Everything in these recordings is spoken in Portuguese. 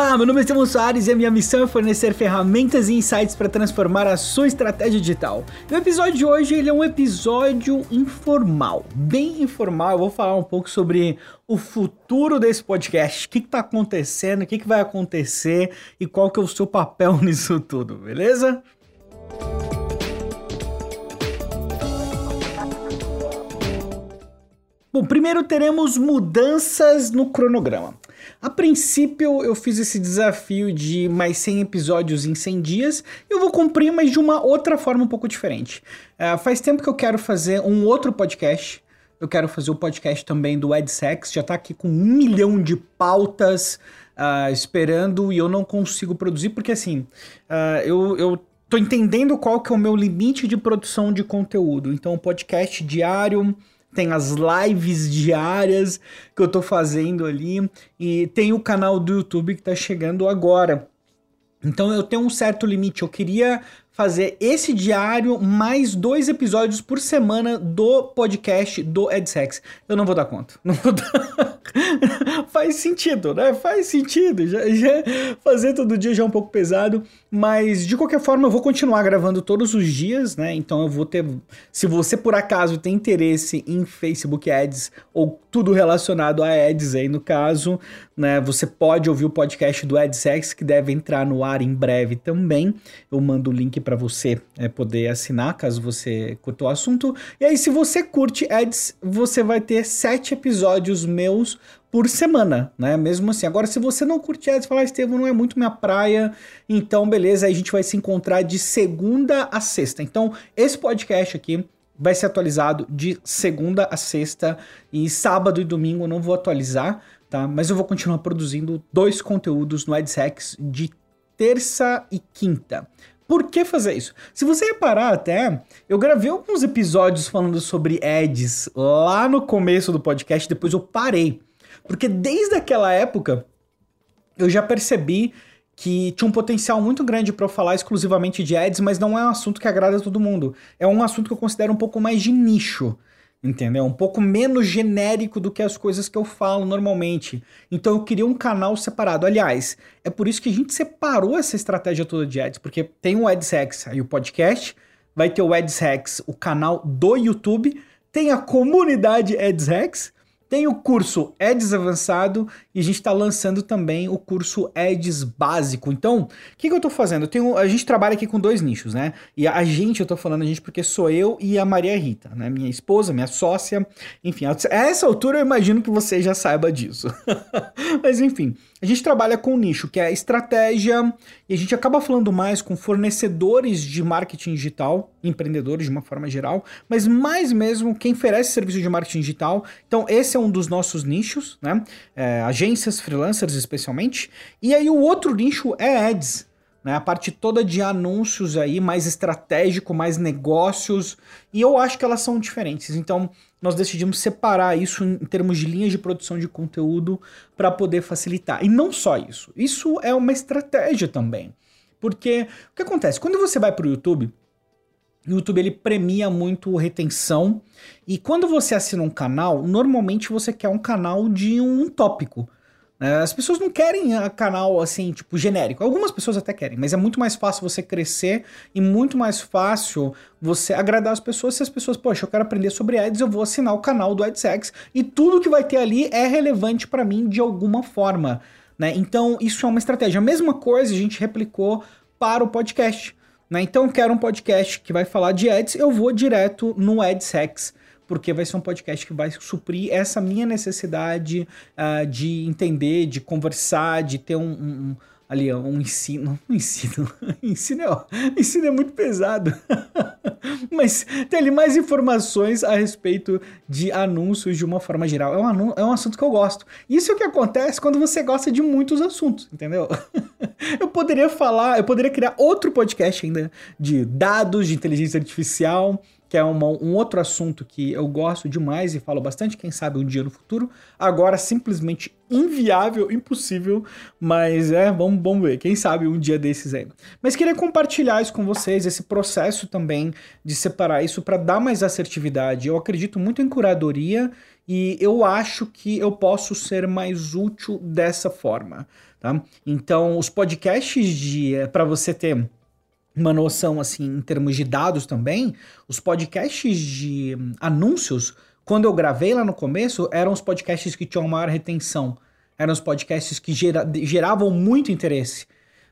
Olá, meu nome é Simon Soares e a minha missão é fornecer ferramentas e insights para transformar a sua estratégia digital. No episódio de hoje, ele é um episódio informal, bem informal. Eu vou falar um pouco sobre o futuro desse podcast, o que está acontecendo, o que, que vai acontecer e qual que é o seu papel nisso tudo, beleza? Bom, primeiro teremos mudanças no cronograma. A princípio, eu fiz esse desafio de mais 100 episódios em 100 dias. E eu vou cumprir, mas de uma outra forma um pouco diferente. Uh, faz tempo que eu quero fazer um outro podcast. Eu quero fazer o podcast também do EdSex. Já tá aqui com um milhão de pautas uh, esperando e eu não consigo produzir, porque assim, uh, eu, eu tô entendendo qual que é o meu limite de produção de conteúdo. Então, podcast diário tem as lives diárias que eu tô fazendo ali e tem o canal do YouTube que tá chegando agora. Então eu tenho um certo limite. Eu queria fazer esse diário mais dois episódios por semana do podcast do EdSex. Eu não vou dar conta. Não vou dar... Faz sentido, né? Faz sentido. Já, já, fazer todo dia já é um pouco pesado. Mas de qualquer forma, eu vou continuar gravando todos os dias, né? Então eu vou ter. Se você por acaso tem interesse em Facebook Ads ou tudo relacionado a Ads aí no caso, né? Você pode ouvir o podcast do AdSex que deve entrar no ar em breve também. Eu mando o link para você é, poder assinar caso você curta o assunto. E aí, se você curte Ads, você vai ter sete episódios meus por semana, né? Mesmo assim. Agora, se você não curte ads, falar, ah, Estevam, não é muito minha praia, então beleza, aí a gente vai se encontrar de segunda a sexta. Então, esse podcast aqui vai ser atualizado de segunda a sexta e sábado e domingo eu não vou atualizar, tá? Mas eu vou continuar produzindo dois conteúdos no AdSex de terça e quinta. Por que fazer isso? Se você reparar até, eu gravei alguns episódios falando sobre ads lá no começo do podcast, depois eu parei. Porque desde aquela época eu já percebi que tinha um potencial muito grande para eu falar exclusivamente de ads, mas não é um assunto que agrada a todo mundo. É um assunto que eu considero um pouco mais de nicho, entendeu? Um pouco menos genérico do que as coisas que eu falo normalmente. Então eu queria um canal separado. Aliás, é por isso que a gente separou essa estratégia toda de ads, porque tem o AdsX, aí o podcast, vai ter o AdsX, o canal do YouTube, tem a comunidade AdsX, tem o curso Eds Avançado e a gente está lançando também o curso Eds Básico. Então, o que, que, eu estou fazendo? Eu tenho, a gente trabalha aqui com dois nichos, né? E a, gente, eu estou falando a gente porque sou eu e a Maria Rita, né? Minha esposa, minha sócia. Enfim, a essa altura eu imagino que você já saiba disso. Mas enfim, a gente trabalha com um nicho que é estratégia e a gente acaba falando mais com fornecedores de marketing digital, empreendedores de uma forma geral, mas mais mesmo quem oferece serviço de marketing digital. Então, esse é um dos nossos nichos, né? É, agências, freelancers especialmente. E aí o outro nicho é ads, né? A parte toda de anúncios aí, mais estratégico, mais negócios. E eu acho que elas são diferentes. Então, nós decidimos separar isso em termos de linhas de produção de conteúdo para poder facilitar. E não só isso. Isso é uma estratégia também. Porque o que acontece? Quando você vai para o YouTube, o YouTube ele premia muito retenção. E quando você assina um canal, normalmente você quer um canal de um tópico. Né? As pessoas não querem a canal assim, tipo, genérico. Algumas pessoas até querem, mas é muito mais fácil você crescer e muito mais fácil você agradar as pessoas se as pessoas, poxa, eu quero aprender sobre ads, eu vou assinar o canal do AdSex e tudo que vai ter ali é relevante para mim de alguma forma. Né? Então, isso é uma estratégia. A mesma coisa a gente replicou para o podcast. Né? Então, quero um podcast que vai falar de ads, eu vou direto no AdSex porque vai ser um podcast que vai suprir essa minha necessidade uh, de entender, de conversar, de ter um, um ali um ensino, um ensino, ensino é, ensino é muito pesado, mas tem ali mais informações a respeito de anúncios de uma forma geral. É um, é um assunto que eu gosto. Isso é o que acontece quando você gosta de muitos assuntos, entendeu? eu poderia falar, eu poderia criar outro podcast ainda de dados, de inteligência artificial, que é uma, um outro assunto que eu gosto demais e falo bastante, quem sabe um dia no futuro. Agora, simplesmente inviável, impossível, mas é, vamos, vamos ver, quem sabe um dia desses aí. Mas queria compartilhar isso com vocês, esse processo também de separar isso para dar mais assertividade. Eu acredito muito em curadoria e eu acho que eu posso ser mais útil dessa forma, tá? Então, os podcasts de eh, para você ter uma noção assim em termos de dados também, os podcasts de anúncios, quando eu gravei lá no começo, eram os podcasts que tinham maior retenção, eram os podcasts que gera, geravam muito interesse.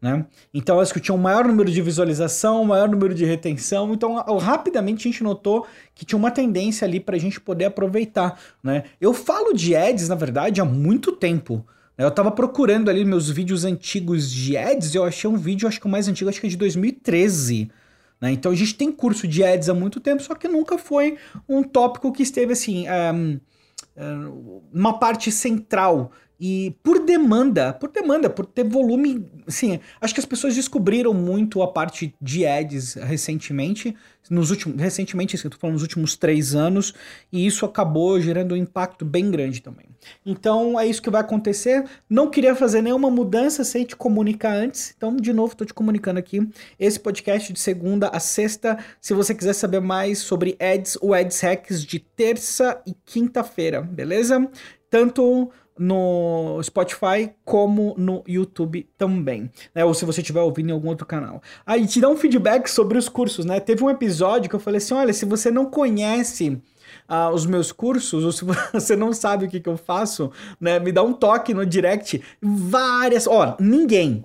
Né? Então elas que tinham maior número de visualização, maior número de retenção. Então, rapidamente a gente notou que tinha uma tendência ali para a gente poder aproveitar. Né? Eu falo de ads, na verdade, há muito tempo. Eu tava procurando ali meus vídeos antigos de ads e eu achei um vídeo, acho que o mais antigo, acho que é de 2013. Né? Então a gente tem curso de ads há muito tempo, só que nunca foi um tópico que esteve assim, um, uma parte central e por demanda, por demanda, por ter volume, assim, acho que as pessoas descobriram muito a parte de ads recentemente, nos últimos, recentemente, eu tô falando nos últimos três anos, e isso acabou gerando um impacto bem grande também. Então é isso que vai acontecer. Não queria fazer nenhuma mudança sem te comunicar antes, então de novo tô te comunicando aqui. Esse podcast de segunda a sexta, se você quiser saber mais sobre ads ou ads hacks de terça e quinta-feira, beleza? Tanto no Spotify como no YouTube também, né? Ou se você estiver ouvindo em algum outro canal. Aí ah, te dá um feedback sobre os cursos, né? Teve um episódio que eu falei assim: olha, se você não conhece uh, os meus cursos, ou se você não sabe o que, que eu faço, né? Me dá um toque no direct. Várias. Ó, ninguém,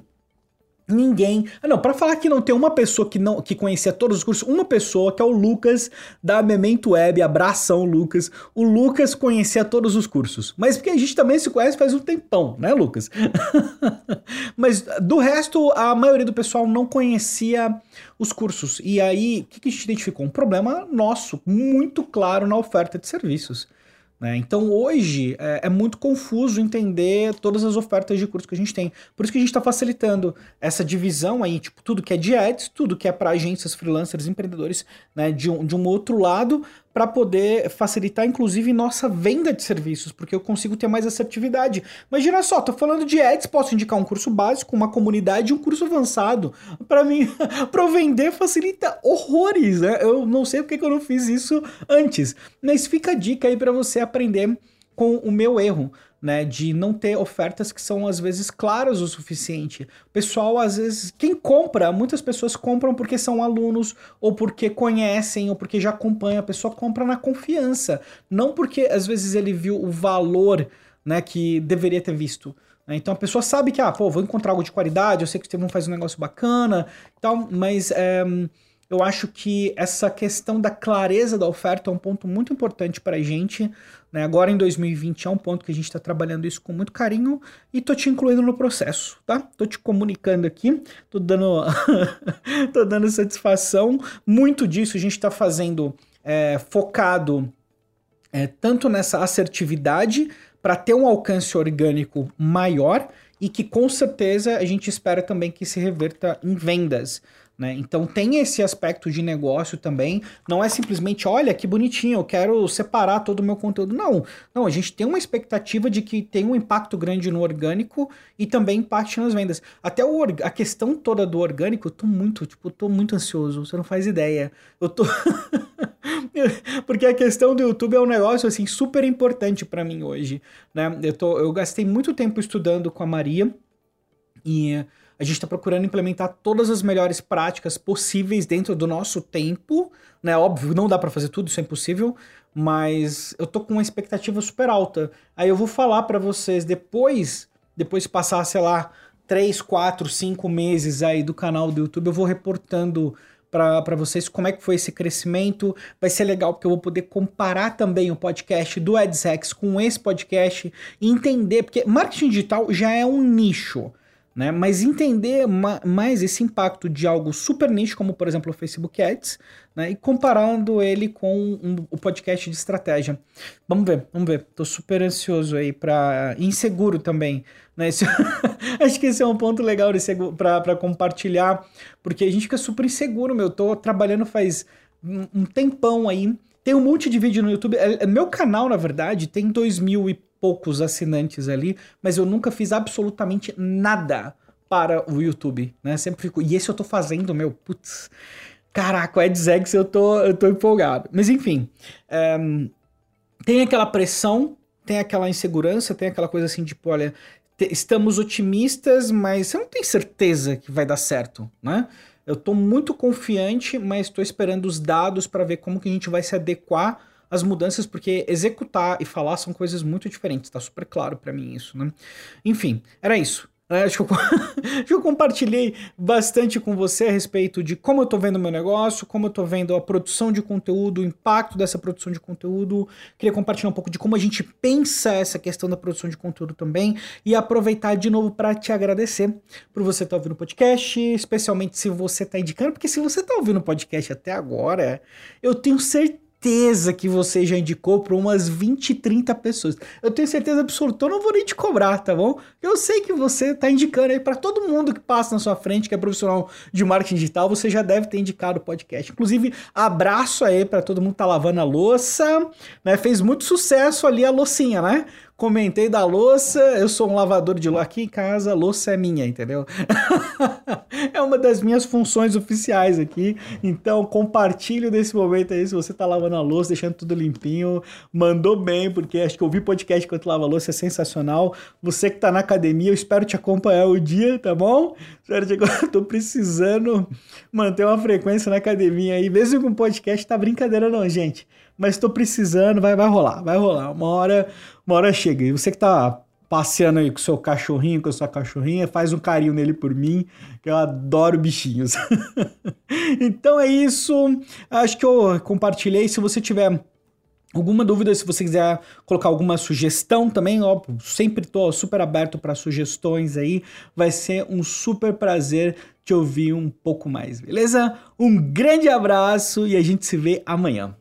Ninguém. Ah, não, para falar que não tem uma pessoa que não que conhecia todos os cursos, uma pessoa que é o Lucas da Memento Web, abração Lucas. O Lucas conhecia todos os cursos. Mas porque a gente também se conhece faz um tempão, né, Lucas? Mas do resto, a maioria do pessoal não conhecia os cursos. E aí, o que, que a gente identificou? Um problema nosso, muito claro na oferta de serviços. Né? Então hoje é, é, muito confuso entender todas as ofertas de curso que a gente tem. Por isso que a gente está facilitando essa divisão aí, tipo, tudo que é de ads, tudo que é para agências, freelancers, empreendedores, né, de um, de um outro lado, para poder facilitar, inclusive, nossa venda de serviços, porque eu consigo ter mais assertividade. Imagina só, tô falando de ads, posso indicar um curso básico, uma comunidade um curso avançado. Para mim, para vender facilita horrores, né? Eu não sei porque que eu não fiz isso antes, mas fica a dica aí para você aprender com o meu erro né, de não ter ofertas que são às vezes claras o suficiente. O pessoal às vezes, quem compra, muitas pessoas compram porque são alunos ou porque conhecem ou porque já acompanham, a pessoa compra na confiança, não porque às vezes ele viu o valor, né, que deveria ter visto. Então a pessoa sabe que, ah, pô, vou encontrar algo de qualidade, eu sei que o Estevão faz um negócio bacana, tal, mas é, eu acho que essa questão da clareza da oferta é um ponto muito importante para a gente. Né? Agora em 2020 é um ponto que a gente está trabalhando isso com muito carinho e tô te incluindo no processo, tá? Tô te comunicando aqui, tô dando, tô dando satisfação. Muito disso a gente está fazendo é, focado é, tanto nessa assertividade para ter um alcance orgânico maior e que com certeza a gente espera também que se reverta em vendas. Né? Então tem esse aspecto de negócio também. Não é simplesmente, olha que bonitinho, eu quero separar todo o meu conteúdo. Não, não, a gente tem uma expectativa de que tem um impacto grande no orgânico e também impacte nas vendas. Até o, a questão toda do orgânico, eu tô muito, tipo, tô muito ansioso, você não faz ideia. Eu tô. Porque a questão do YouTube é um negócio assim super importante para mim hoje, né? Eu, tô, eu gastei muito tempo estudando com a Maria e a gente está procurando implementar todas as melhores práticas possíveis dentro do nosso tempo, né? Óbvio, não dá para fazer tudo, isso é impossível, mas eu tô com uma expectativa super alta. Aí eu vou falar para vocês depois, depois de passar, sei lá, 3, 4, 5 meses aí do canal do YouTube, eu vou reportando para vocês como é que foi esse crescimento. Vai ser legal porque eu vou poder comparar também o podcast do AdsX com esse podcast e entender, porque marketing digital já é um nicho né? Mas entender ma mais esse impacto de algo super nicho, como por exemplo o Facebook Ads, né? E comparando ele com um, o podcast de estratégia. Vamos ver, vamos ver. Tô super ansioso aí para inseguro também, né? Esse... Acho que esse é um ponto legal para compartilhar, porque a gente fica super inseguro, meu. Tô trabalhando faz um tempão aí. Tem um monte de vídeo no YouTube. É, é, meu canal, na verdade, tem dois mil e poucos assinantes ali, mas eu nunca fiz absolutamente nada para o YouTube, né? Sempre fico. E esse eu tô fazendo, meu, putz. Caraca, o AdSense eu tô, eu tô empolgado. Mas enfim. É, tem aquela pressão, tem aquela insegurança, tem aquela coisa assim, tipo, olha, estamos otimistas, mas você não tem certeza que vai dar certo, né? Eu estou muito confiante, mas estou esperando os dados para ver como que a gente vai se adequar às mudanças, porque executar e falar são coisas muito diferentes, tá super claro para mim isso, né? Enfim, era isso. É, acho, que eu, acho que eu compartilhei bastante com você a respeito de como eu tô vendo o meu negócio, como eu tô vendo a produção de conteúdo, o impacto dessa produção de conteúdo. Queria compartilhar um pouco de como a gente pensa essa questão da produção de conteúdo também e aproveitar de novo para te agradecer por você estar tá ouvindo o podcast, especialmente se você está indicando, porque se você está ouvindo o podcast até agora, eu tenho certeza certeza que você já indicou para umas 20, 30 pessoas. Eu tenho certeza absoluta, eu não vou nem te cobrar, tá bom? Eu sei que você está indicando aí para todo mundo que passa na sua frente, que é profissional de marketing digital, você já deve ter indicado o podcast. Inclusive, abraço aí para todo mundo que tá lavando a louça, né? Fez muito sucesso ali a loucinha, né? Comentei da louça, eu sou um lavador de louça aqui em casa, a louça é minha, entendeu? é uma das minhas funções oficiais aqui. Então, compartilho desse momento aí, se você tá lavando a louça, deixando tudo limpinho, mandou bem, porque acho que ouvir podcast enquanto lava a louça é sensacional. Você que tá na academia, eu espero te acompanhar o dia, tá bom? Espero te... Eu tô precisando manter uma frequência na academia aí, mesmo com podcast, tá brincadeira não, gente mas estou precisando, vai, vai rolar, vai rolar. Uma hora, uma hora chega. E você que tá passeando aí com seu cachorrinho, com a sua cachorrinha, faz um carinho nele por mim, que eu adoro bichinhos. então é isso. Acho que eu compartilhei. Se você tiver alguma dúvida, se você quiser colocar alguma sugestão também, ó, sempre tô super aberto para sugestões aí. Vai ser um super prazer te ouvir um pouco mais, beleza? Um grande abraço e a gente se vê amanhã.